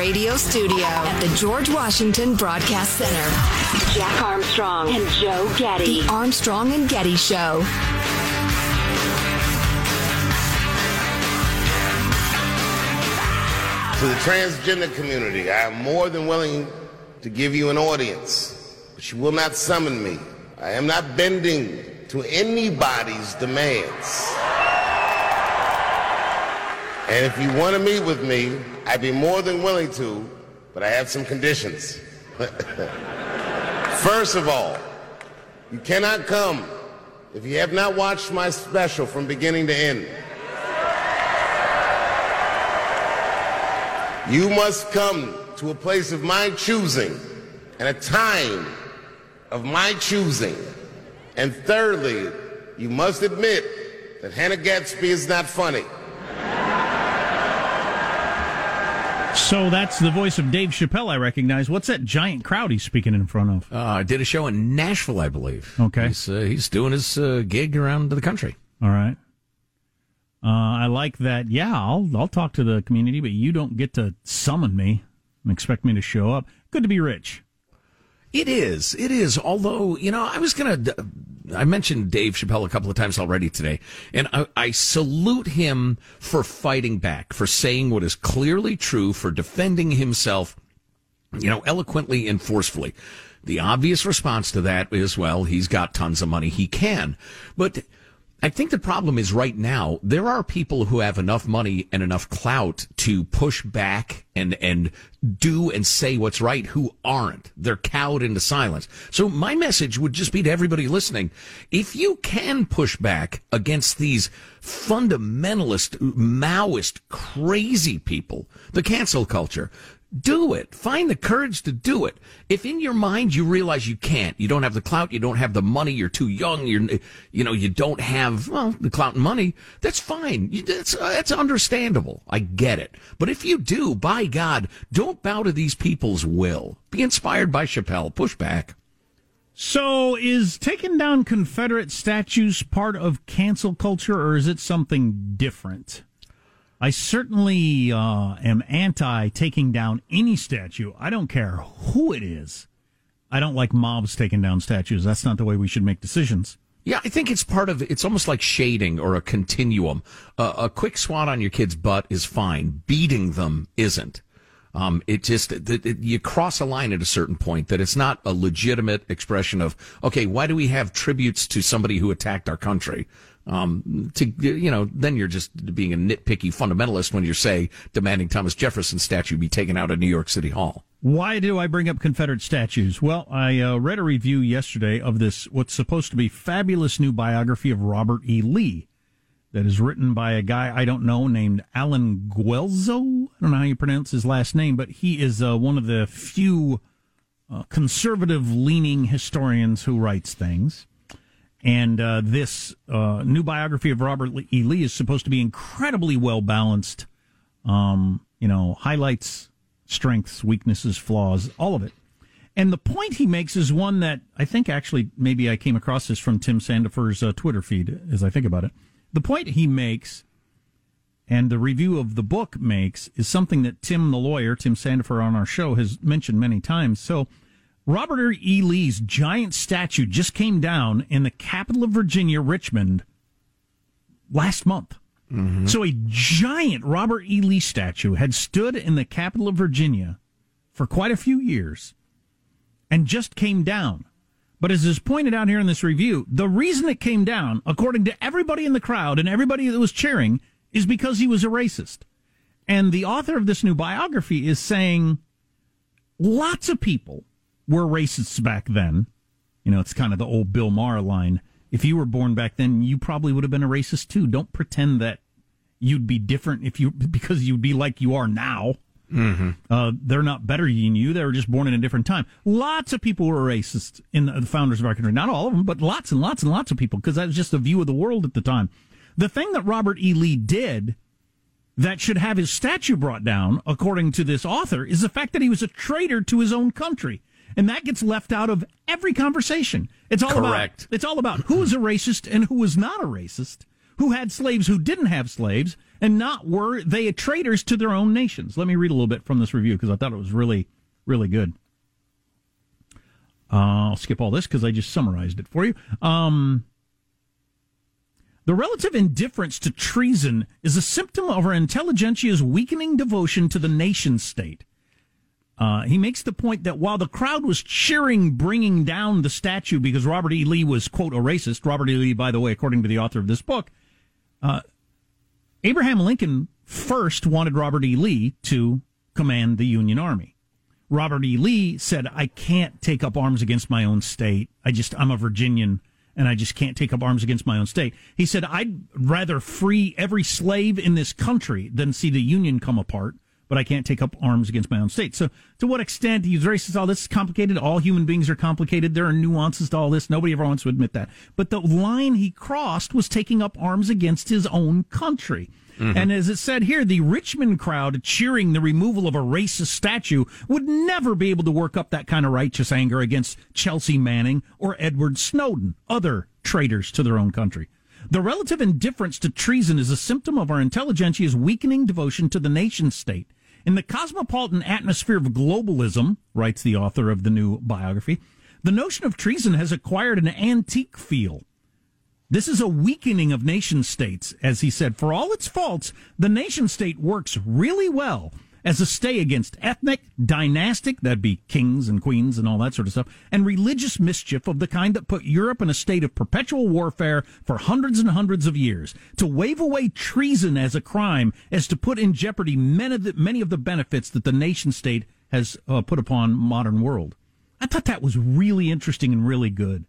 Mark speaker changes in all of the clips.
Speaker 1: radio studio at the George Washington Broadcast Center. Jack Armstrong and Joe Getty. The Armstrong and Getty Show.
Speaker 2: To the transgender community, I am more than willing to give you an audience, but you will not summon me. I am not bending to anybody's demands. And if you want to meet with me, I'd be more than willing to, but I have some conditions. First of all, you cannot come if you have not watched my special from beginning to end. You must come to a place of my choosing and a time of my choosing. And thirdly, you must admit that Hannah Gadsby is not funny.
Speaker 3: So that's the voice of Dave Chappelle I recognize. What's that giant crowd he's speaking in front of?
Speaker 4: Uh, did a show in Nashville, I believe.
Speaker 3: Okay.
Speaker 4: He's, uh, he's doing his uh, gig around the country.
Speaker 3: All right. Uh, I like that. Yeah, I'll I'll talk to the community, but you don't get to summon me and expect me to show up. Good to be rich.
Speaker 4: It is. It is. Although, you know, I was going to, I mentioned Dave Chappelle a couple of times already today, and I, I, salute him for fighting back, for saying what is clearly true, for defending himself, you know, eloquently and forcefully. The obvious response to that is, well, he's got tons of money. He can. But, I think the problem is right now there are people who have enough money and enough clout to push back and and do and say what's right who aren't. They're cowed into silence. So my message would just be to everybody listening: if you can push back against these fundamentalist, Maoist, crazy people, the cancel culture, do it. Find the courage to do it. If in your mind you realize you can't, you don't have the clout, you don't have the money, you're too young, you're, you know, you don't have, well, the clout and money, that's fine. That's, uh, that's understandable. I get it. But if you do, by God, don't bow to these people's will. Be inspired by Chappelle. Push back.
Speaker 3: So, is taking down Confederate statues part of cancel culture, or is it something different? I certainly uh, am anti taking down any statue. I don't care who it is. I don't like mobs taking down statues. That's not the way we should make decisions.
Speaker 4: Yeah, I think it's part of it's almost like shading or a continuum. Uh, a quick swat on your kid's butt is fine. Beating them isn't. Um, it just it, it, you cross a line at a certain point that it's not a legitimate expression of okay. Why do we have tributes to somebody who attacked our country? Um, to you know, then you're just being a nitpicky fundamentalist when you say demanding Thomas Jefferson statue be taken out of New York City Hall.
Speaker 3: Why do I bring up Confederate statues? Well, I uh, read a review yesterday of this what's supposed to be fabulous new biography of Robert E. Lee that is written by a guy I don't know named Allen Guelzo. I don't know how you pronounce his last name, but he is uh, one of the few uh, conservative leaning historians who writes things. And uh, this uh, new biography of Robert E. Lee is supposed to be incredibly well balanced. Um, you know, highlights strengths, weaknesses, flaws, all of it. And the point he makes is one that I think actually maybe I came across this from Tim Sandefur's uh, Twitter feed as I think about it. The point he makes and the review of the book makes is something that Tim the lawyer, Tim Sandefur on our show has mentioned many times. So Robert E. Lee's giant statue just came down in the capital of Virginia, Richmond, last month. Mm-hmm. So a giant Robert E. Lee statue had stood in the capital of Virginia for quite a few years and just came down. But as is pointed out here in this review, the reason it came down, according to everybody in the crowd and everybody that was cheering, is because he was a racist. And the author of this new biography is saying lots of people were racists back then. You know, it's kind of the old Bill Maher line. If you were born back then, you probably would have been a racist too. Don't pretend that you'd be different if you because you'd be like you are now. Mm-hmm. Uh, they're not better than you. They were just born in a different time. Lots of people were racist in the, the founders of our country. Not all of them, but lots and lots and lots of people because that was just the view of the world at the time. The thing that Robert E. Lee did that should have his statue brought down, according to this author, is the fact that he was a traitor to his own country. And that gets left out of every conversation. It's all
Speaker 4: Correct.
Speaker 3: about it's all about who is a racist and who is not a racist, who had slaves who didn't have slaves, and not were they traitors to their own nations. Let me read a little bit from this review because I thought it was really, really good. Uh, I'll skip all this because I just summarized it for you. Um, the relative indifference to treason is a symptom of our intelligentsia's weakening devotion to the nation state. Uh, he makes the point that while the crowd was cheering bringing down the statue because Robert E. Lee was, quote, a racist, Robert E. Lee, by the way, according to the author of this book, uh, Abraham Lincoln first wanted Robert E. Lee to command the Union Army. Robert E. Lee said, I can't take up arms against my own state. I just, I'm a Virginian and I just can't take up arms against my own state. He said, I'd rather free every slave in this country than see the Union come apart but I can't take up arms against my own state. So, to what extent he's racist? All this is complicated. All human beings are complicated. There are nuances to all this. Nobody ever wants to admit that. But the line he crossed was taking up arms against his own country. Mm-hmm. And as it said here, the Richmond crowd cheering the removal of a racist statue would never be able to work up that kind of righteous anger against Chelsea Manning or Edward Snowden, other traitors to their own country. The relative indifference to treason is a symptom of our intelligentsia's weakening devotion to the nation state. In the cosmopolitan atmosphere of globalism, writes the author of the new biography, the notion of treason has acquired an antique feel. This is a weakening of nation states. As he said, for all its faults, the nation state works really well as a stay against ethnic, dynastic, that'd be kings and queens and all that sort of stuff, and religious mischief of the kind that put Europe in a state of perpetual warfare for hundreds and hundreds of years. To wave away treason as a crime as to put in jeopardy many of the, many of the benefits that the nation state has uh, put upon modern world. I thought that was really interesting and really good.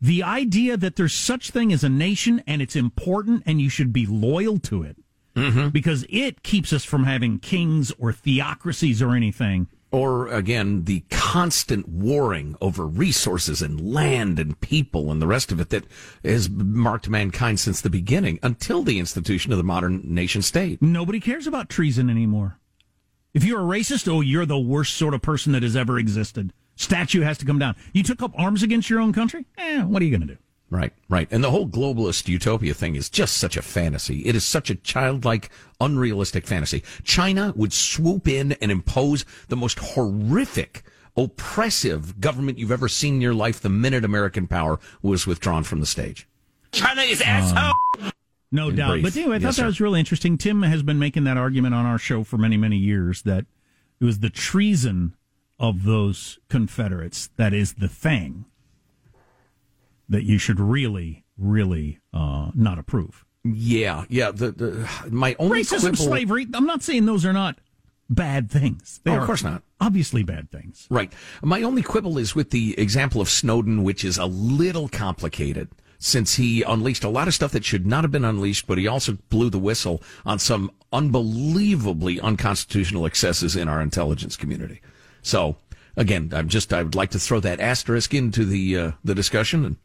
Speaker 3: The idea that there's such thing as a nation and it's important and you should be loyal to it mm-hmm. because it keeps us from having kings or theocracies or anything.
Speaker 4: Or again, the constant warring over resources and land and people and the rest of it that has marked mankind since the beginning until the institution of the modern nation state.
Speaker 3: Nobody cares about treason anymore. If you're a racist, oh, you're the worst sort of person that has ever existed. Statue has to come down. You took up arms against your own country? Eh, what are you going to do?
Speaker 4: Right, right. And the whole globalist utopia thing is just such a fantasy. It is such a childlike, unrealistic fantasy. China would swoop in and impose the most horrific, oppressive government you've ever seen in your life the minute American power was withdrawn from the stage.
Speaker 5: China is asshole.
Speaker 3: Uh, no in doubt. Brief. But anyway, I thought yes, that was really interesting. Tim has been making that argument on our show for many, many years that it was the treason of those Confederates that is the thing that you should really, really uh, not approve.
Speaker 4: Yeah, yeah. The, the my only
Speaker 3: racism,
Speaker 4: quibble...
Speaker 3: slavery. I'm not saying those are not bad things.
Speaker 4: They oh, of course not.
Speaker 3: Obviously, bad things.
Speaker 4: Right. My only quibble is with the example of Snowden, which is a little complicated since he unleashed a lot of stuff that should not have been unleashed, but he also blew the whistle on some unbelievably unconstitutional excesses in our intelligence community. So again, I'm just I would like to throw that asterisk into the uh, the discussion and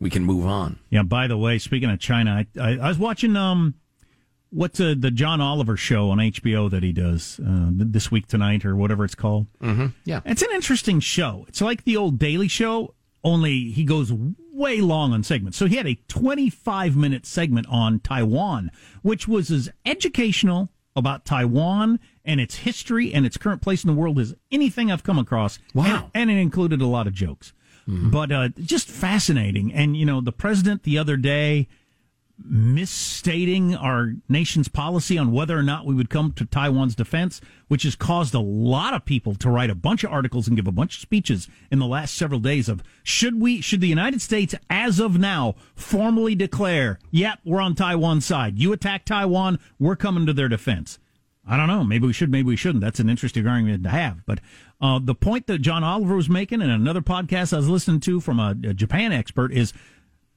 Speaker 4: we can move on.
Speaker 3: Yeah. By the way, speaking of China, I, I, I was watching um, what's uh, the John Oliver show on HBO that he does uh, this week tonight or whatever it's called.
Speaker 4: Mm-hmm. Yeah,
Speaker 3: it's an interesting show. It's like the old Daily Show, only he goes way long on segments. So he had a 25 minute segment on Taiwan, which was as educational about Taiwan and its history and its current place in the world as anything I've come across.
Speaker 4: Wow.
Speaker 3: And, and it included a lot of jokes. Mm-hmm. But uh, just fascinating. And, you know, the president the other day misstating our nation's policy on whether or not we would come to Taiwan's defense, which has caused a lot of people to write a bunch of articles and give a bunch of speeches in the last several days of should we, should the United States, as of now, formally declare, yep, we're on Taiwan's side. You attack Taiwan, we're coming to their defense. I don't know. Maybe we should, maybe we shouldn't. That's an interesting argument to have. But uh, the point that John Oliver was making in another podcast I was listening to from a, a Japan expert is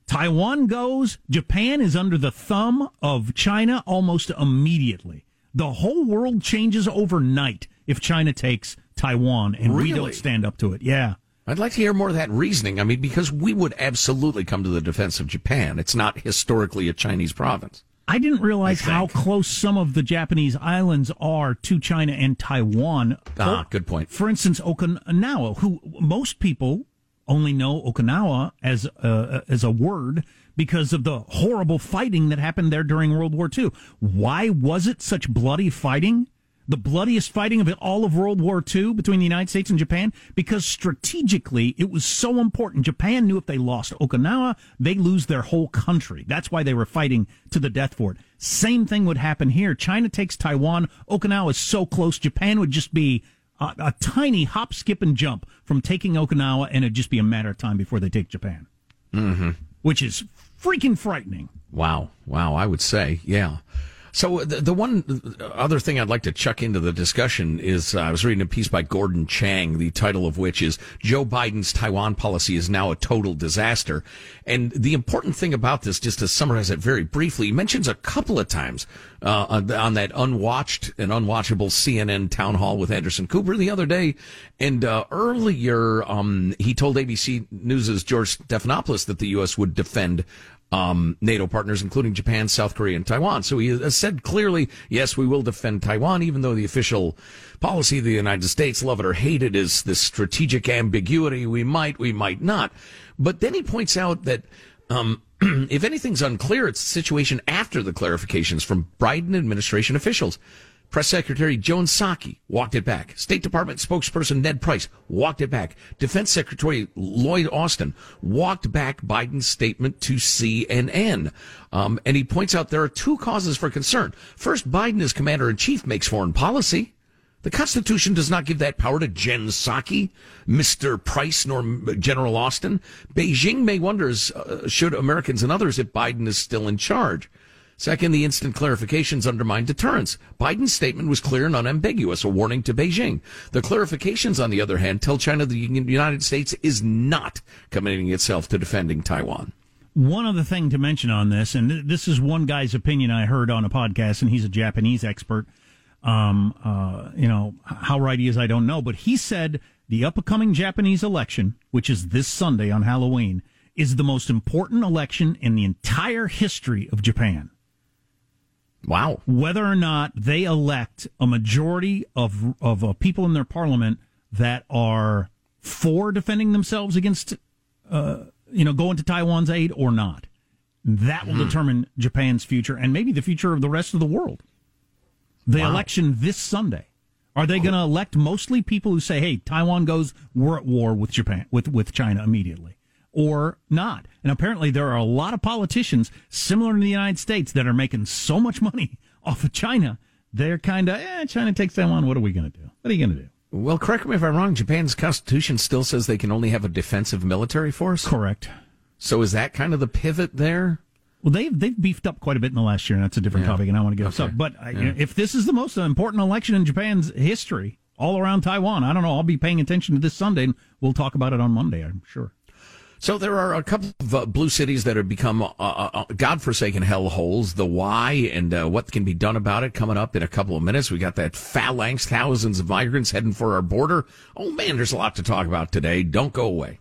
Speaker 3: Taiwan goes, Japan is under the thumb of China almost immediately. The whole world changes overnight if China takes Taiwan and really? we don't stand up to it. Yeah.
Speaker 4: I'd like to hear more of that reasoning. I mean, because we would absolutely come to the defense of Japan. It's not historically a Chinese province.
Speaker 3: I didn't realize I how close some of the Japanese islands are to China and Taiwan.
Speaker 4: Ah, good point.
Speaker 3: For instance, Okinawa, who most people only know Okinawa as a, as a word because of the horrible fighting that happened there during World War II. Why was it such bloody fighting? The bloodiest fighting of all of World War II between the United States and Japan because strategically it was so important. Japan knew if they lost Okinawa, they lose their whole country. That's why they were fighting to the death for it. Same thing would happen here. China takes Taiwan. Okinawa is so close. Japan would just be a, a tiny hop, skip, and jump from taking Okinawa, and it'd just be a matter of time before they take Japan.
Speaker 4: Mm-hmm.
Speaker 3: Which is freaking frightening.
Speaker 4: Wow. Wow. I would say, yeah. So the, the one other thing I'd like to chuck into the discussion is uh, I was reading a piece by Gordon Chang, the title of which is Joe Biden's Taiwan policy is now a total disaster. And the important thing about this, just to summarize it very briefly, he mentions a couple of times uh, on, that unwatched and unwatchable CNN town hall with Anderson Cooper the other day. And uh, earlier, um, he told ABC News's George Stephanopoulos that the U.S. would defend um, NATO partners, including Japan, South Korea, and Taiwan. So he has said clearly, yes, we will defend Taiwan, even though the official policy of the United States, love it or hate it, is this strategic ambiguity. We might, we might not. But then he points out that um, if anything's unclear, it's the situation after the clarifications from Biden administration officials. Press Secretary Joan Psaki walked it back. State Department spokesperson Ned Price walked it back. Defense Secretary Lloyd Austin walked back Biden's statement to CNN. Um, and he points out there are two causes for concern. First, Biden as commander in chief makes foreign policy. The Constitution does not give that power to Jen Psaki, Mr. Price, nor General Austin. Beijing may wonder, uh, should Americans and others, if Biden is still in charge. Second, the instant clarifications undermine deterrence. Biden's statement was clear and unambiguous, a warning to Beijing. The clarifications, on the other hand, tell China the United States is not committing itself to defending Taiwan.
Speaker 3: One other thing to mention on this, and this is one guy's opinion I heard on a podcast, and he's a Japanese expert. Um, uh, you know, how right he is, I don't know, but he said the upcoming Japanese election, which is this Sunday on Halloween, is the most important election in the entire history of Japan.
Speaker 4: Wow.
Speaker 3: Whether or not they elect a majority of of uh, people in their parliament that are for defending themselves against, uh, you know, going to Taiwan's aid or not, that will hmm. determine Japan's future and maybe the future of the rest of the world. The wow. election this Sunday. Are they going to elect mostly people who say, "Hey, Taiwan goes, we're at war with Japan, with with China immediately"? Or not. And apparently, there are a lot of politicians similar in the United States that are making so much money off of China. They're kind of, eh, China takes Taiwan. What are we going to do? What are you going to do?
Speaker 4: Well, correct me if I'm wrong. Japan's constitution still says they can only have a defensive military force.
Speaker 3: Correct.
Speaker 4: So is that kind of the pivot there?
Speaker 3: Well, they've they've beefed up quite a bit in the last year, and that's a different yeah. topic, and I want to get okay. up. But uh, yeah. you know, if this is the most important election in Japan's history, all around Taiwan, I don't know. I'll be paying attention to this Sunday, and we'll talk about it on Monday. I'm sure.
Speaker 4: So there are a couple of uh, blue cities that have become uh, uh, uh godforsaken hellholes. The why and uh, what can be done about it coming up in a couple of minutes. We got that phalanx, thousands of migrants heading for our border. Oh man, there's a lot to talk about today. Don't go away.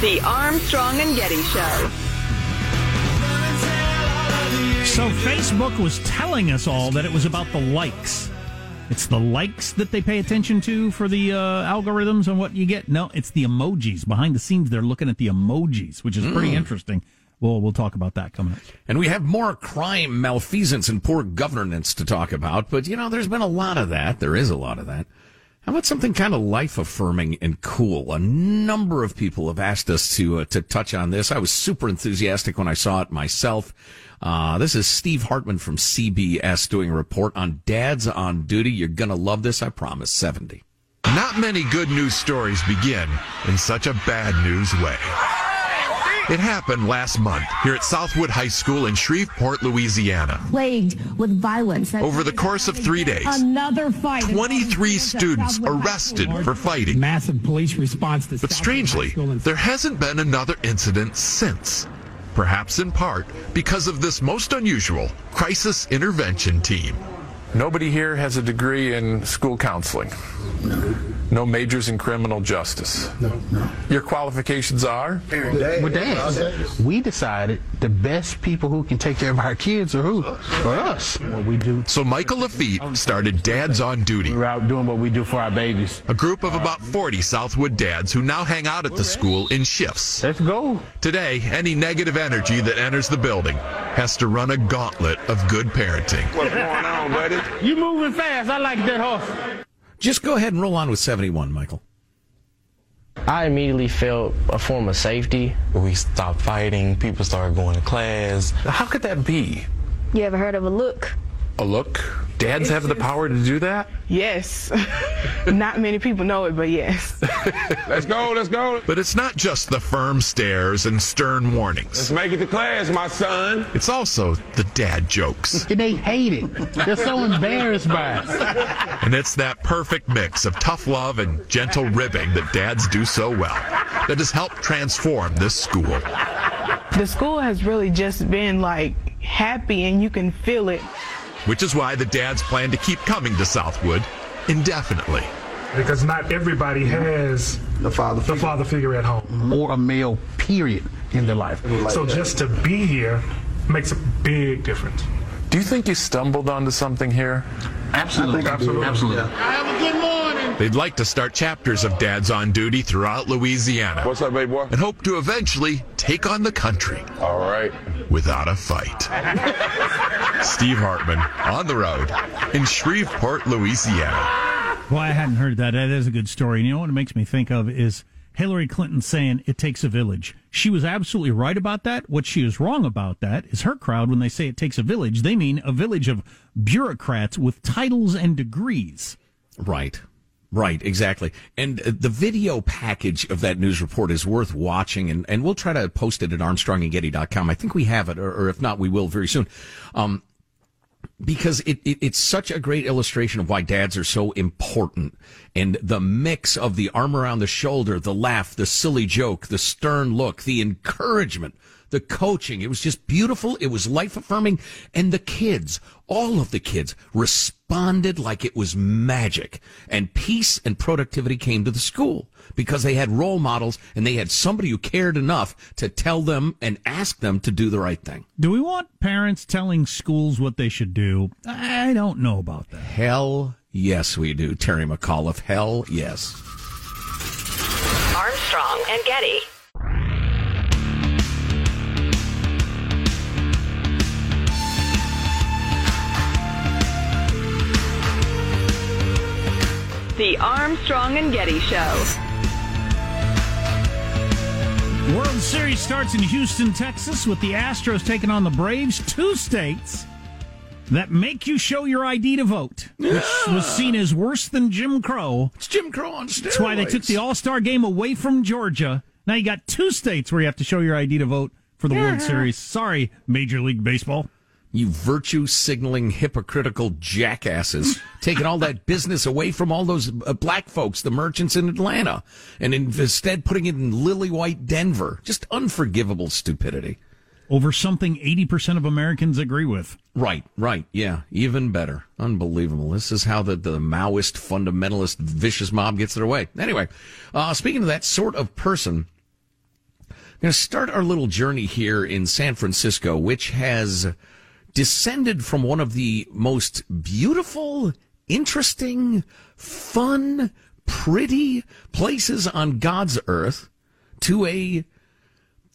Speaker 1: The Armstrong and Getty Show.
Speaker 3: So Facebook was telling us all that it was about the likes. It's the likes that they pay attention to for the uh, algorithms and what you get. No, it's the emojis. Behind the scenes, they're looking at the emojis, which is pretty mm. interesting. Well, we'll talk about that coming up.
Speaker 4: And we have more crime, malfeasance, and poor governance to talk about. But, you know, there's been a lot of that. There is a lot of that. How about something kind of life affirming and cool? A number of people have asked us to uh, to touch on this. I was super enthusiastic when I saw it myself. Uh, this is Steve Hartman from CBS doing a report on dads on duty. You're gonna love this, I promise. Seventy.
Speaker 5: Not many good news stories begin in such a bad news way. It happened last month here at Southwood High School in Shreveport, Louisiana.
Speaker 6: Plagued with violence.
Speaker 5: Over the course of three days,
Speaker 6: another fight.
Speaker 5: 23 students arrested for fighting.
Speaker 6: Massive police response. To
Speaker 5: but strangely, there hasn't been another incident since. Perhaps in part because of this most unusual crisis intervention team.
Speaker 7: Nobody here has a degree in school counseling.
Speaker 6: No.
Speaker 7: No majors in criminal justice.
Speaker 8: No, no.
Speaker 7: Your qualifications are?
Speaker 8: With dads, we decided the best people who can take care of our kids are who? For us. What we do.
Speaker 5: So Michael Lafitte started Dads on Duty.
Speaker 8: We're out doing what we do for our babies.
Speaker 5: A group of about 40 Southwood dads who now hang out at the school in shifts.
Speaker 8: Let's go.
Speaker 5: Today, any negative energy that enters the building has to run a gauntlet of good parenting.
Speaker 7: What's going on, buddy?
Speaker 8: You moving fast. I like that horse.
Speaker 4: Just go ahead and roll on with 71, Michael.
Speaker 9: I immediately felt a form of safety.
Speaker 10: We stopped fighting, people started going to class.
Speaker 7: How could that be?
Speaker 11: You ever heard of a look?
Speaker 7: A look? Dads have the power to do that?
Speaker 12: Yes. not many people know it, but yes.
Speaker 7: let's go, let's go.
Speaker 5: But it's not just the firm stares and stern warnings.
Speaker 7: Let's make it to class, my son.
Speaker 5: It's also the dad jokes.
Speaker 8: And they hate it. They're so embarrassed by it.
Speaker 5: And it's that perfect mix of tough love and gentle ribbing that dads do so well that has helped transform this school.
Speaker 12: The school has really just been like happy and you can feel it.
Speaker 5: Which is why the dads plan to keep coming to Southwood indefinitely.
Speaker 13: Because not everybody has
Speaker 8: the father
Speaker 13: the father figure at home.
Speaker 8: Or a male, period, in their life.
Speaker 13: So just to be here makes a big difference.
Speaker 7: Do you think you stumbled onto something here?
Speaker 8: Absolutely.
Speaker 13: Absolutely.
Speaker 8: Absolutely.
Speaker 13: Have a good morning.
Speaker 5: They'd like to start chapters of Dads on Duty throughout Louisiana.
Speaker 7: What's up, baby boy?
Speaker 5: And hope to eventually take on the country.
Speaker 7: All right.
Speaker 5: Without a fight. Steve Hartman on the road in Shreveport, Louisiana.
Speaker 3: Well, I hadn't heard that. That is a good story. And you know what it makes me think of is Hillary Clinton saying it takes a village. She was absolutely right about that. What she is wrong about that is her crowd, when they say it takes a village, they mean a village of bureaucrats with titles and degrees.
Speaker 4: Right. Right, exactly. And uh, the video package of that news report is worth watching, and, and we'll try to post it at armstrongandgetty.com. I think we have it, or, or if not, we will very soon. Um, because it, it, it's such a great illustration of why dads are so important and the mix of the arm around the shoulder, the laugh, the silly joke, the stern look, the encouragement, the coaching. It was just beautiful. It was life affirming. And the kids, all of the kids responded like it was magic and peace and productivity came to the school because they had role models and they had somebody who cared enough to tell them and ask them to do the right thing.
Speaker 3: Do we want parents telling schools what they should do? I don't know about that.
Speaker 4: Hell yes, we do. Terry McAuliffe, hell yes.
Speaker 1: Armstrong and Getty. The Armstrong and Getty Show.
Speaker 3: World Series starts in Houston, Texas, with the Astros taking on the Braves. Two states that make you show your ID to vote, which was seen as worse than Jim Crow.
Speaker 4: It's Jim Crow on steroids.
Speaker 3: That's why they took the All Star game away from Georgia. Now you got two states where you have to show your ID to vote for the World Series. Sorry, Major League Baseball.
Speaker 4: You virtue signaling hypocritical jackasses, taking all that business away from all those uh, black folks, the merchants in Atlanta, and instead putting it in lily white Denver. Just unforgivable stupidity.
Speaker 3: Over something 80% of Americans agree with.
Speaker 4: Right, right. Yeah, even better. Unbelievable. This is how the, the Maoist, fundamentalist, vicious mob gets their way. Anyway, uh, speaking of that sort of person, I'm going to start our little journey here in San Francisco, which has descended from one of the most beautiful, interesting, fun, pretty places on God's earth to a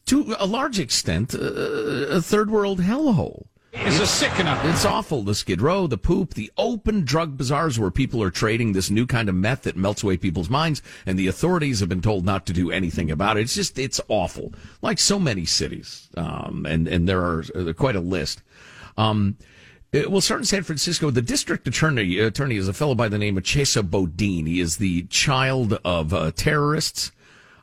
Speaker 4: to a large extent uh, a third world hellhole.
Speaker 8: It's a sickener.
Speaker 4: It's awful. The Skid Row, the poop, the open drug bazaars where people are trading this new kind of meth that melts away people's minds, and the authorities have been told not to do anything about it. It's just, it's awful. Like so many cities. Um, and, and there are uh, quite a list. Um, We'll start in San Francisco. The district attorney attorney is a fellow by the name of Chesa Boudin. He is the child of uh, terrorists,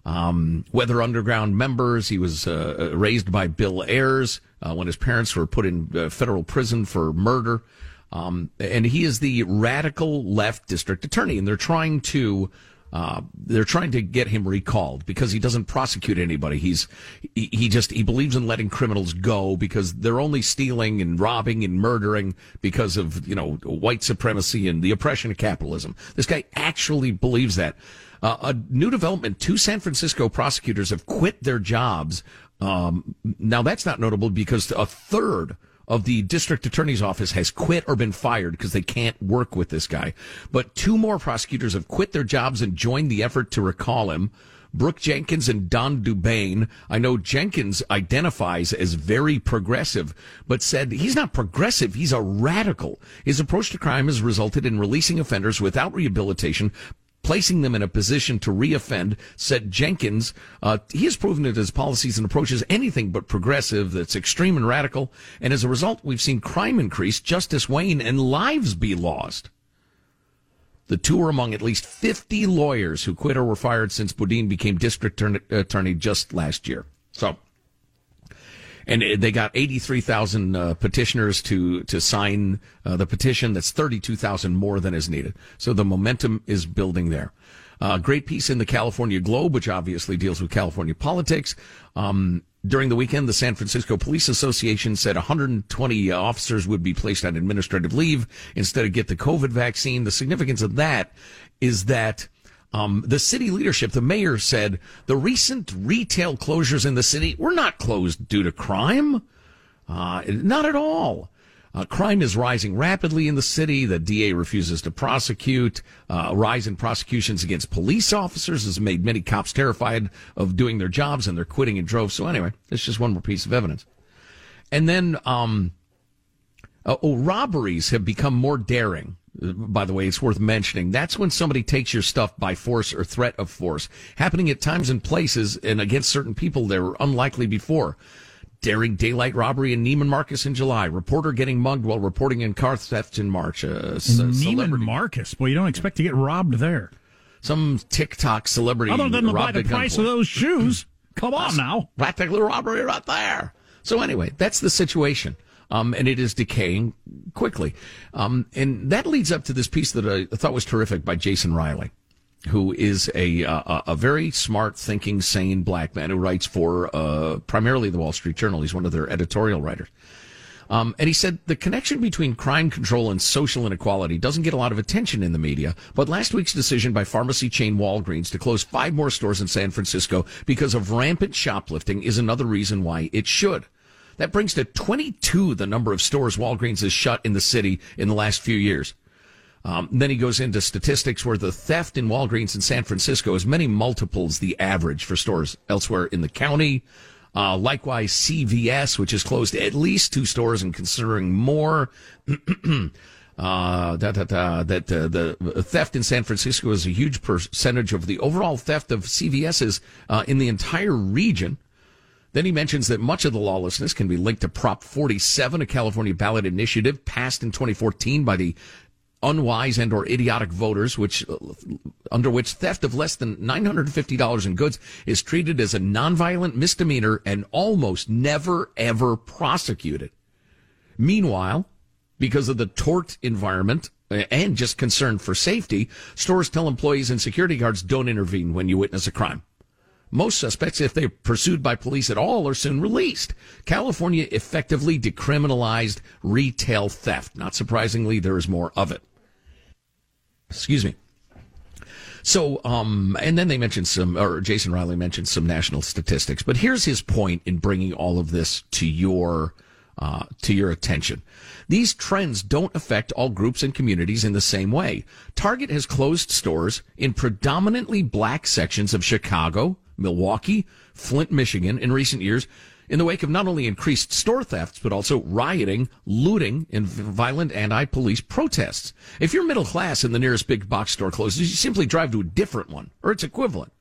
Speaker 4: um, Weather Underground members. He was uh, raised by Bill Ayers uh, when his parents were put in uh, federal prison for murder. Um, and he is the radical left district attorney, and they're trying to Uh, they're trying to get him recalled because he doesn't prosecute anybody. He's he, he just he believes in letting criminals go because they're only stealing and robbing and murdering because of you know white supremacy and the oppression of capitalism. This guy actually believes that. Uh, a new development: two San Francisco prosecutors have quit their jobs. Um, now that's not notable because a third of the district attorney's office has quit or been fired because they can't work with this guy. But two more prosecutors have quit their jobs and joined the effort to recall him. Brooke Jenkins and Don Du Bain. I know Jenkins identifies as very progressive, but said he's not progressive. He's a radical. His approach to crime has resulted in releasing offenders without rehabilitation, placing them in a position to reoffend, said Jenkins. Uh, he has proven that his policies and approaches anything but progressive, that's extreme and radical. And as a result, we've seen crime increase, justice wane, and lives be lost. The two are among at least 50 lawyers who quit or were fired since Boudin became district attorney just last year. So, and they got 83,000 uh, petitioners to to sign uh, the petition. That's 32,000 more than is needed. So the momentum is building there. Uh, great piece in the California Globe, which obviously deals with California politics. Um, during the weekend, the San Francisco Police Association said 120 officers would be placed on administrative leave instead of get the COVID vaccine. The significance of that is that um, the city leadership, the mayor said the recent retail closures in the city were not closed due to crime. Uh, not at all. Uh, crime is rising rapidly in the city. The DA refuses to prosecute. Uh, a rise in prosecutions against police officers has made many cops terrified of doing their jobs and they're quitting in droves. So anyway, it's just one more piece of evidence. And then, um, uh, oh, robberies have become more daring by the way, it's worth mentioning. That's when somebody takes your stuff by force or threat of force, happening at times and places and against certain people that were unlikely before. Daring daylight robbery in Neiman Marcus in July. Reporter getting mugged while reporting in car theft in March. Uh,
Speaker 3: Neiman Marcus, boy, you don't expect to get robbed there.
Speaker 4: Some TikTok celebrity.
Speaker 3: Other than to buy the price of those shoes. Come on now.
Speaker 4: Practically robbery right there. So anyway, that's the situation um, and it is decaying quickly. Um, and that leads up to this piece that I thought was terrific by Jason Riley, who is a uh, a very smart, thinking, sane black man who writes for uh, primarily the Wall Street Journal. He's one of their editorial writers. Um, and he said the connection between crime control and social inequality doesn't get a lot of attention in the media. But last week's decision by pharmacy chain Walgreens to close five more stores in San Francisco because of rampant shoplifting is another reason why it should. That brings to 22 the number of stores Walgreens has shut in the city in the last few years. Um, then he goes into statistics where the theft in Walgreens in San Francisco is many multiples the average for stores elsewhere in the county. Uh, likewise, CVS, which has closed at least two stores and considering more. uh, da, da, da, that uh, the theft in San Francisco is a huge percentage of the overall theft of CVS's uh, in the entire region. Then he mentions that much of the lawlessness can be linked to Prop 47, a California ballot initiative passed in 2014 by the unwise and or idiotic voters, which under which theft of less than $950 in goods is treated as a nonviolent misdemeanor and almost never ever prosecuted. Meanwhile, because of the tort environment uh, and just concern for safety, stores tell employees and security guards don't intervene when you witness a crime. Most suspects, if they're pursued by police at all, are soon released. California effectively decriminalized retail theft. Not surprisingly, there is more of it. Excuse me. So, um, and then they mentioned some, or Jason Riley mentioned some national statistics. But here's his point in bringing all of this to your, uh, to your attention. These trends don't affect all groups and communities in the same way. Target has closed stores in predominantly black sections of Chicago, Milwaukee, Flint, Michigan in recent years in the wake of not only increased store thefts, but also rioting, looting, and violent anti-police protests. If you're middle class and the nearest big box store closes, you simply drive to a different one or its equivalent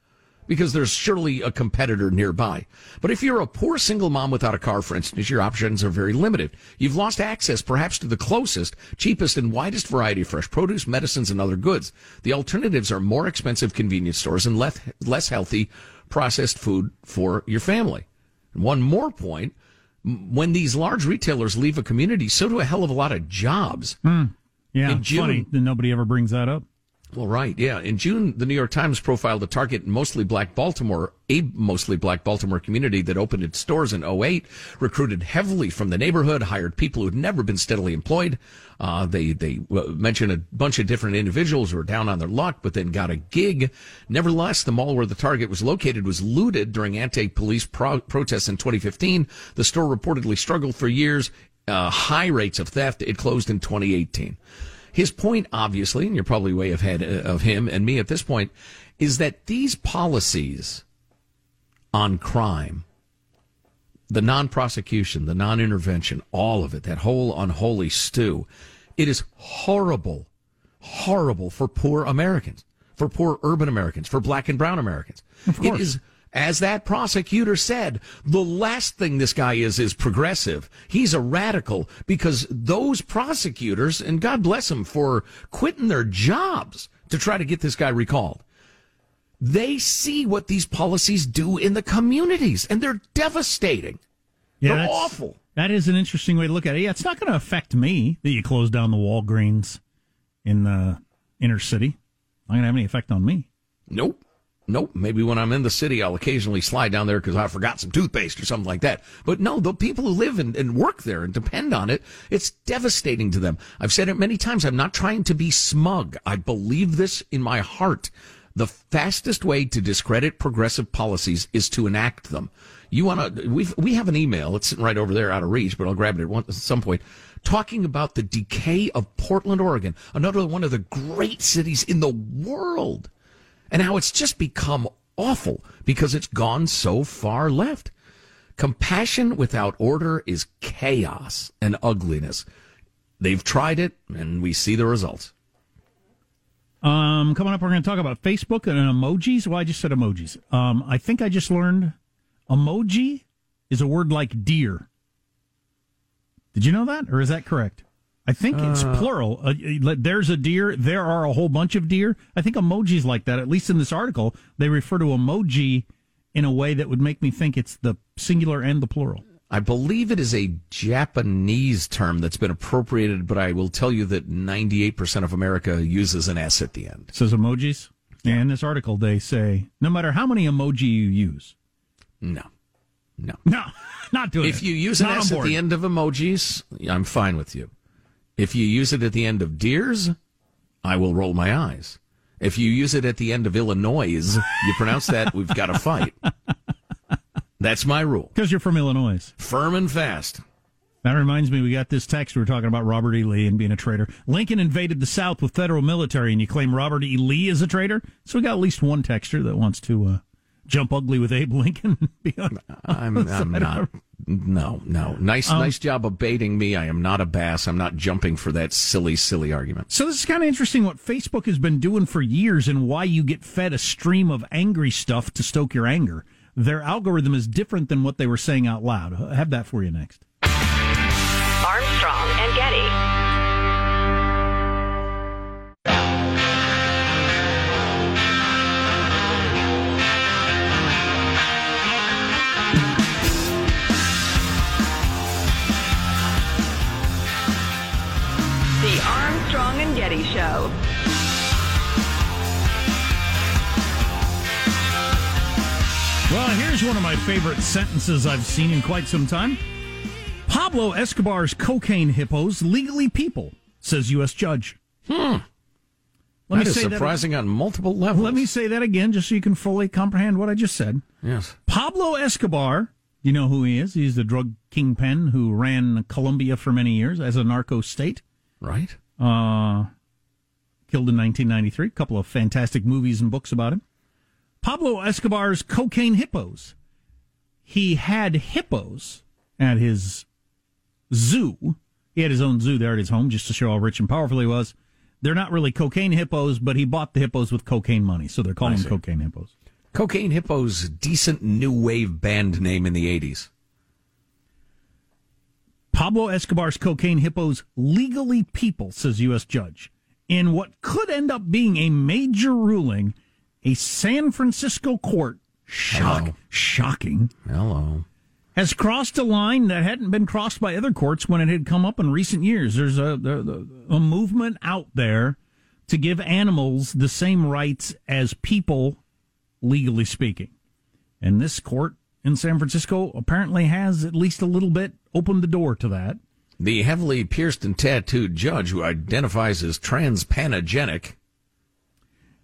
Speaker 4: because there's surely a competitor nearby. But if you're a poor single mom without a car, for instance, your options are very limited. You've lost access perhaps to the closest, cheapest, and widest variety of fresh produce, medicines, and other goods. The alternatives are more expensive convenience stores and less, less healthy processed food for your family. And one more point when these large retailers leave a community, so do a hell of a lot of jobs.
Speaker 3: Mm. Yeah, In June, funny that nobody ever brings that up.
Speaker 4: Well, right, yeah. In June, the New York Times profiled a Target mostly black Baltimore, a mostly black Baltimore community that opened its stores in 08, recruited heavily from the neighborhood, hired people who'd never been steadily employed. Uh, they they mentioned a bunch of different individuals who were down on their luck, but then got a gig. Nevertheless, the mall where the Target was located was looted during anti-police pro- protests in 2015. The store reportedly struggled for years, uh, high rates of theft. It closed in 2018. His point, obviously, and you're probably way ahead uh, of him and me at this point, is that these policies on crime, the non-prosecution, the non-intervention, all of it, that whole unholy stew, it is horrible, horrible for poor Americans, for poor urban Americans, for black and brown Americans. It is as that prosecutor said, the last thing this guy is is progressive. He's a radical because those prosecutors, and God bless them for quitting their jobs to try to get this guy recalled. They see what these policies do in the communities, and they're devastating.
Speaker 3: Yeah,
Speaker 4: they're
Speaker 3: that's-
Speaker 4: awful.
Speaker 3: That is an interesting way to look at it. Yeah, it's not going to affect me that you close down the Walgreens in the inner city. Not going to have any effect on me.
Speaker 4: Nope. Nope. Maybe when I'm in the city, I'll occasionally slide down there because I forgot some toothpaste or something like that. But no, the people who live and, and work there and depend on it, it's devastating to them. I've said it many times. I'm not trying to be smug. I believe this in my heart. The fastest way to discredit progressive policies is to enact them. You want to, we we have an email. It's sitting right over there out of reach, but I'll grab it at, one, at some point. Talking about the decay of Portland, Oregon, another one of the great cities in the world and how it's just become awful because it's gone so far left. Compassion without order is chaos and ugliness. They've tried it, and we see the results.
Speaker 3: Um, coming up, we're going to talk about Facebook and emojis. Well, I just said emojis. Um, I think I just learned emoji is a word like deer. Did you know that, or is that correct? I think it's
Speaker 4: Uh,
Speaker 3: plural. Uh, there's a deer. There are a whole bunch of deer. I think emojis like that. At least in this article, they refer to emoji in a way that would make me think it's the singular and the plural.
Speaker 4: I believe it is a Japanese term that's been appropriated, but I will tell you that 98% of America uses an S at the end.
Speaker 3: It says emojis. Yeah, in this article, they say no matter how many emoji you use.
Speaker 4: No. No.
Speaker 3: No, not doing it.
Speaker 4: If you use an
Speaker 3: Not
Speaker 4: S at the end of emojis, I'm fine with you. If you use it at the end of deers, I will roll my eyes. If you use it at the end of Illinois, you pronounce that, we've got a fight. That's my rule.
Speaker 3: Because you're from Illinois.
Speaker 4: Firm and fast.
Speaker 3: That reminds me, we got this text. We were talking about Robert E. Lee and being a traitor. Lincoln invaded the South with federal military, and you claim Robert E. Lee is a traitor? So we got at least one texter that wants to uh, jump ugly with Abe Lincoln. and be on,
Speaker 4: I'm,
Speaker 3: on
Speaker 4: I'm
Speaker 3: side of
Speaker 4: not. No, no. Nice,
Speaker 3: Um,
Speaker 4: nice job of baiting me. I am not a bass. I'm not jumping for that silly, silly argument.
Speaker 3: So this is kind of interesting what Facebook has been doing for years and why you get fed a stream of angry stuff to stoke your anger. Their algorithm is different than what they were saying out loud. I have that for you next.
Speaker 1: Armstrong and Getty.
Speaker 3: My favorite sentences I've seen in quite some time. Pablo Escobar's cocaine hippos legally people, says U.S. judge.
Speaker 4: Hmm.
Speaker 3: Let
Speaker 4: That is
Speaker 3: that-
Speaker 4: surprising on multiple levels.
Speaker 3: Let me say that again, just so you can fully comprehend what I just said.
Speaker 4: Yes.
Speaker 3: Pablo Escobar, you know who he is. He's the drug kingpin who ran Colombia for many years as a narco state.
Speaker 4: Right.
Speaker 3: Uh, killed in 1993. A couple of fantastic movies and books about him. Pablo Escobar's cocaine hippos. He had hippos at his zoo. He had his own zoo there at his home just to show how rich and powerful he was. They're not really cocaine hippos, but he bought the hippos with cocaine money, so they're calling them cocaine hippos.
Speaker 4: Cocaine Hippo's decent new wave band name in the 80s.
Speaker 3: Pablo Escobar's cocaine hippos legally people, says U.S. judge. In what could end up being a major ruling, a San Francisco court, shock,
Speaker 4: Hello.
Speaker 3: shocking,
Speaker 4: Hello.
Speaker 3: has crossed a line that hadn't been crossed by other courts when it had come up in recent years. There's a, a, a movement out there to give animals the same rights as people, legally speaking. And this court in San Francisco apparently has at least a little bit opened the door to that.
Speaker 4: The heavily pierced and tattooed judge who identifies as transpanogenic.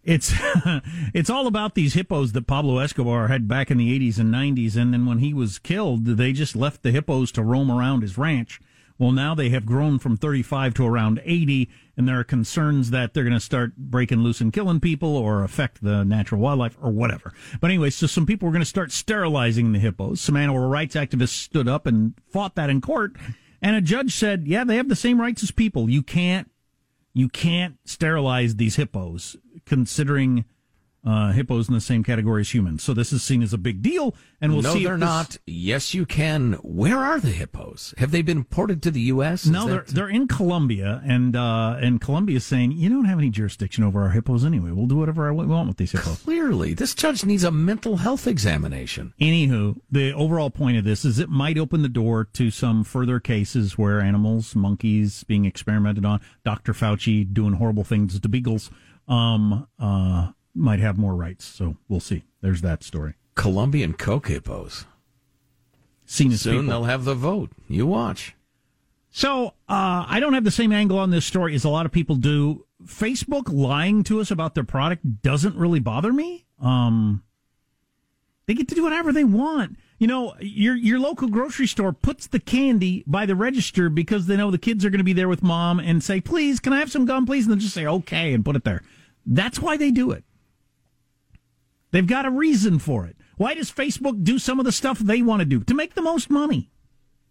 Speaker 3: It's it's all about these hippos that Pablo Escobar had back in the 80s and 90s and then when he was killed they just left the hippos to roam around his ranch. Well now they have grown from 35 to around 80 and there are concerns that they're going to start breaking loose and killing people or affect the natural wildlife or whatever. But anyway, so some people were going to start sterilizing the hippos. Some animal rights activists stood up and fought that in court and a judge said, "Yeah, they have the same rights as people. You can't you can't sterilize these hippos considering uh, hippos in the same category as humans. So this is seen as a big deal, and we'll
Speaker 4: no,
Speaker 3: see. if
Speaker 4: they're
Speaker 3: this-
Speaker 4: not. Yes, you can. Where are the hippos? Have they been ported to the U.S.? Is
Speaker 3: No, they're they're in Colombia, and uh, and Colombia is saying you don't have any jurisdiction over our hippos anyway. We'll do whatever we want with these hippos.
Speaker 4: Clearly, this judge needs a mental health examination.
Speaker 3: Anywho, the overall point of this is it might open the door to some further cases where animals, monkeys being experimented on, Dr. Fauci doing horrible things to beagles, um, uh, might have more rights. So we'll see. There's that story.
Speaker 4: Colombian.
Speaker 3: Seen
Speaker 4: Soon
Speaker 3: people.
Speaker 4: they'll have the vote. You watch.
Speaker 3: So uh, I don't have the same angle on this story as a lot of people do. Facebook lying to us about their product doesn't really bother me. Um, they get to do whatever they want. You know, your your local grocery store puts the candy by the register because they know the kids are going to be there with mom and say, "Please, can I have some gum, please?" And then just say, "Okay," and put it there. That's why they do it. They've got a reason for it. Why does Facebook do some of the stuff they want to do to make the most money?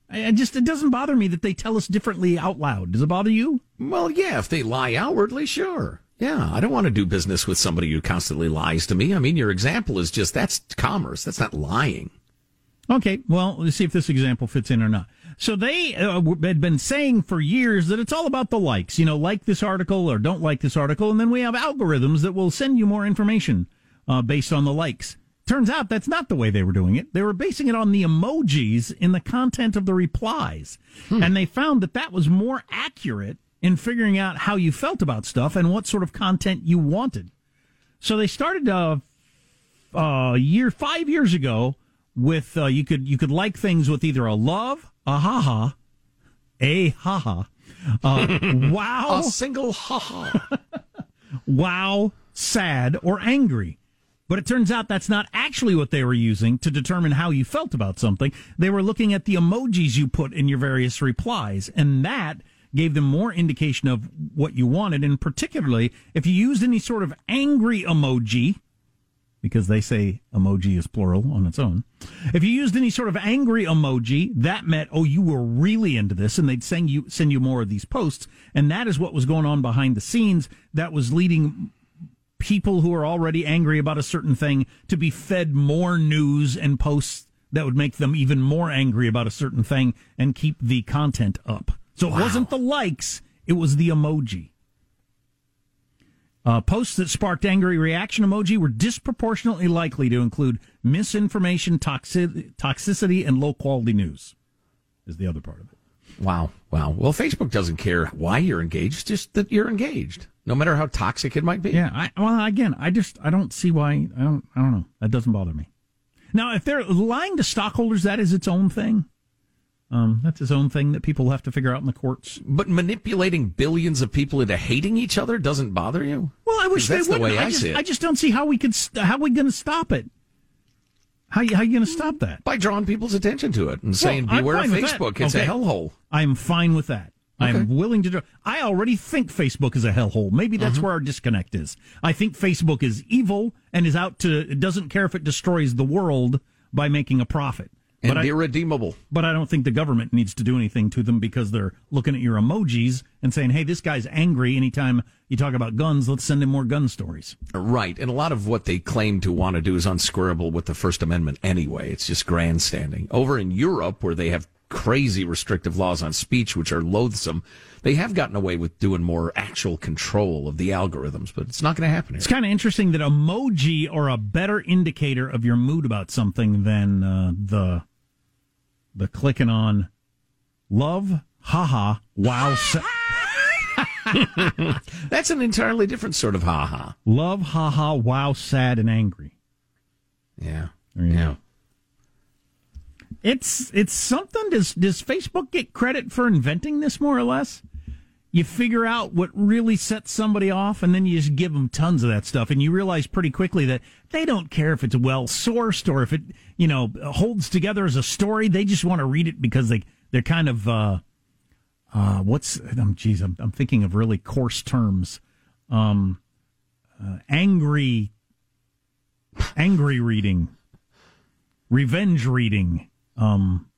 Speaker 3: I I just it doesn't bother me that they tell us differently out loud. Does it bother you?
Speaker 4: Well, yeah, if they lie outwardly, sure. Yeah, I don't want to do business with somebody who constantly lies to me. I mean, your example is just that's commerce. That's not lying.
Speaker 3: Okay, well, let's see if this example fits in or not. So they uh, had been saying for years that it's all about the likes. You know, like this article or don't like this article, and then we have algorithms that will send you more information uh, based on the likes. Turns out that's not the way they were doing it. They were basing it on the emojis in the content of the replies, and they found that that was more accurate in figuring out how you felt about stuff and what sort of content you wanted. So they started uh, uh, year five years ago with uh, you could you could like things with either a love, a haha, a haha, uh, wow,
Speaker 4: A single haha.
Speaker 3: wow, sad, or angry. But it turns out that's not actually what they were using to determine how you felt about something. They were looking at the emojis you put in your various replies, and that gave them more indication of what you wanted. And particularly, if you used any sort of angry emoji, because they say emoji is plural on its own. If you used any sort of angry emoji, that meant, oh, you were really into this, and they'd send you send you more of these posts, and that is what was going on behind the scenes. That was leading people who are already angry about a certain thing to be fed more news and posts that would make them even more angry about a certain thing and keep the content up. So it wasn't the likes, it was the emoji. Uh, posts that sparked angry reaction emoji were disproportionately likely to include misinformation, toxi- toxicity, and low quality news. Is the other part of it.
Speaker 4: Wow. Wow. Well, Facebook doesn't care why you're engaged, just that you're engaged, no matter how toxic it might be.
Speaker 3: Yeah. I, well, again, I just I don't see why. I don't. I don't know. That doesn't bother me. Now, if they're lying to stockholders, that is its own thing. Um, that's its own thing that people have to figure out in the courts.
Speaker 4: But manipulating billions of people into hating each other doesn't bother you?
Speaker 3: Well, I wish they would.
Speaker 4: the way I,
Speaker 3: just,
Speaker 4: see it.
Speaker 3: I just don't see how we could. St- how we going to stop it? How you, how you going to stop that?
Speaker 4: By drawing people's attention to it and saying,
Speaker 3: I'm
Speaker 4: beware of
Speaker 3: fine with that.
Speaker 4: Facebook. It's a hellhole.
Speaker 3: I'm fine with that. I'm willing to do. I already think Facebook is a hellhole. Maybe
Speaker 4: Mm-hmm.
Speaker 3: that's where our disconnect is. I think Facebook is evil and is out to. It doesn't care if it destroys the world by making a profit.
Speaker 4: And
Speaker 3: But I,
Speaker 4: irredeemable.
Speaker 3: but I don't think the government needs to do anything to them because they're looking at your emojis and saying, "Hey, this guy's angry." Anytime you talk about guns, let's send him more gun stories.
Speaker 4: Right. And a lot of what they claim to want to do is unsquareable with the First Amendment anyway. It's just grandstanding. Over in Europe, where they have crazy restrictive laws on speech, which are loathsome, they have gotten away with doing more actual control of the algorithms, but it's not going to happen here.
Speaker 3: It's kind of interesting that emoji are a better indicator of your mood about something than uh, the the clicking on love, haha, wow. Sa-
Speaker 4: That's an entirely different sort of ha ha.
Speaker 3: Love, haha, wow, sad, and angry.
Speaker 4: Yeah.
Speaker 3: There you
Speaker 4: Yeah.
Speaker 3: go. It's it's something. Does does Facebook get credit for inventing this more or less? You figure out what really sets somebody off, and then you just give them tons of that stuff, and you realize pretty quickly that they don't care if it's well sourced or if it you know holds together as a story. They just want to read it because they they're kind of uh, uh, what's um, geez, I'm, I'm thinking of really coarse terms. Um, uh, angry, angry reading, revenge reading. Um,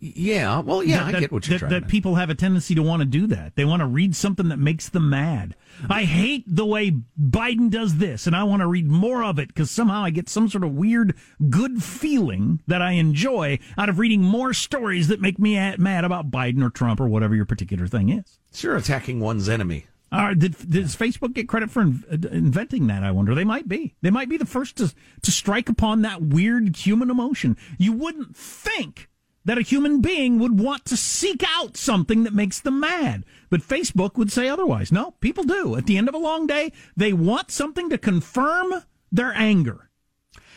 Speaker 4: Yeah. Well, yeah, I
Speaker 3: that,
Speaker 4: get what you're
Speaker 3: that,
Speaker 4: trying
Speaker 3: that
Speaker 4: to
Speaker 3: people have a tendency to want to do that. They want to read something that makes them mad. I hate the way Biden does this, and I want to read more of it because somehow I get some sort of weird good feeling that I enjoy out of reading more stories that make me mad about Biden or Trump or whatever your particular thing is.
Speaker 4: Sure, attacking one's enemy.
Speaker 3: Uh, did, does Facebook get credit for in, uh, inventing that? I wonder. They might be. They might be the first to to strike upon that weird human emotion. You wouldn't think that a human being would want to seek out something that makes them mad, but Facebook would say otherwise. No, people do. At the end of a long day, they want something to confirm their anger.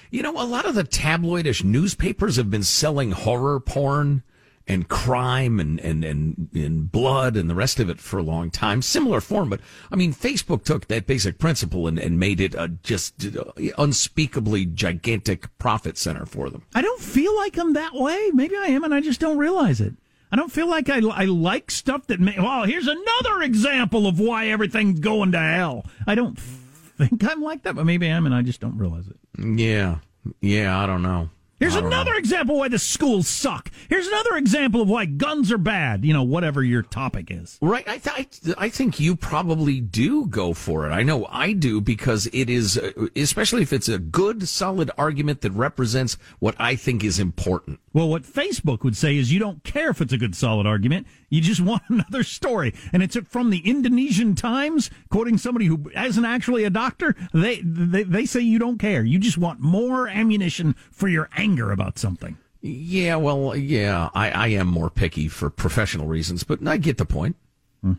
Speaker 4: You know, a lot of the tabloidish newspapers have been selling horror porn and crime and, and, and, and blood and the rest of it for a long time. Similar form, but I mean, Facebook took that basic principle and, and made it a just uh, unspeakably gigantic profit center for them.
Speaker 3: I don't feel like I'm that way. Maybe I am, and I just don't realize it. I don't feel like I, I like stuff that. May, well, here's another example of why everything's going to hell. I don't think I'm like that, but maybe I am, and I just don't realize it.
Speaker 4: Yeah. Yeah, I don't know.
Speaker 3: Here's another
Speaker 4: know.
Speaker 3: example why the schools suck. Here's another example of why guns are bad. You know, whatever your topic is.
Speaker 4: Right. I, th- I, I think you probably do go for it. I know I do because it is, uh, especially if it's a good, solid argument that represents what I think is important.
Speaker 3: Well, what Facebook would say is you don't care if it's a good, solid argument. You just want another story. And it's from the Indonesian Times, quoting somebody who isn't actually a doctor. They, they, they say you don't care. You just want more ammunition for your anger about something.
Speaker 4: Yeah, well, yeah, I, I am more picky for professional reasons, but I get the point. Hmm.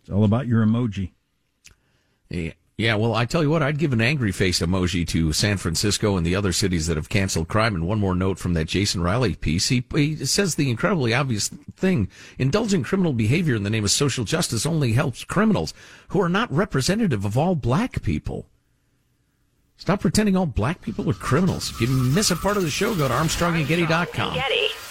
Speaker 3: It's all about your emoji.
Speaker 4: Yeah. Yeah, well, I tell you what, I'd give an angry faced emoji to San Francisco and the other cities that have canceled crime. And one more note from that Jason Riley piece. He, he says the incredibly obvious thing. Indulging criminal behavior in the name of social justice only helps criminals who are not representative of all black people. Stop pretending all black people are criminals. If you miss a part of the show, go to ArmstrongandGetty.com.
Speaker 1: Getty.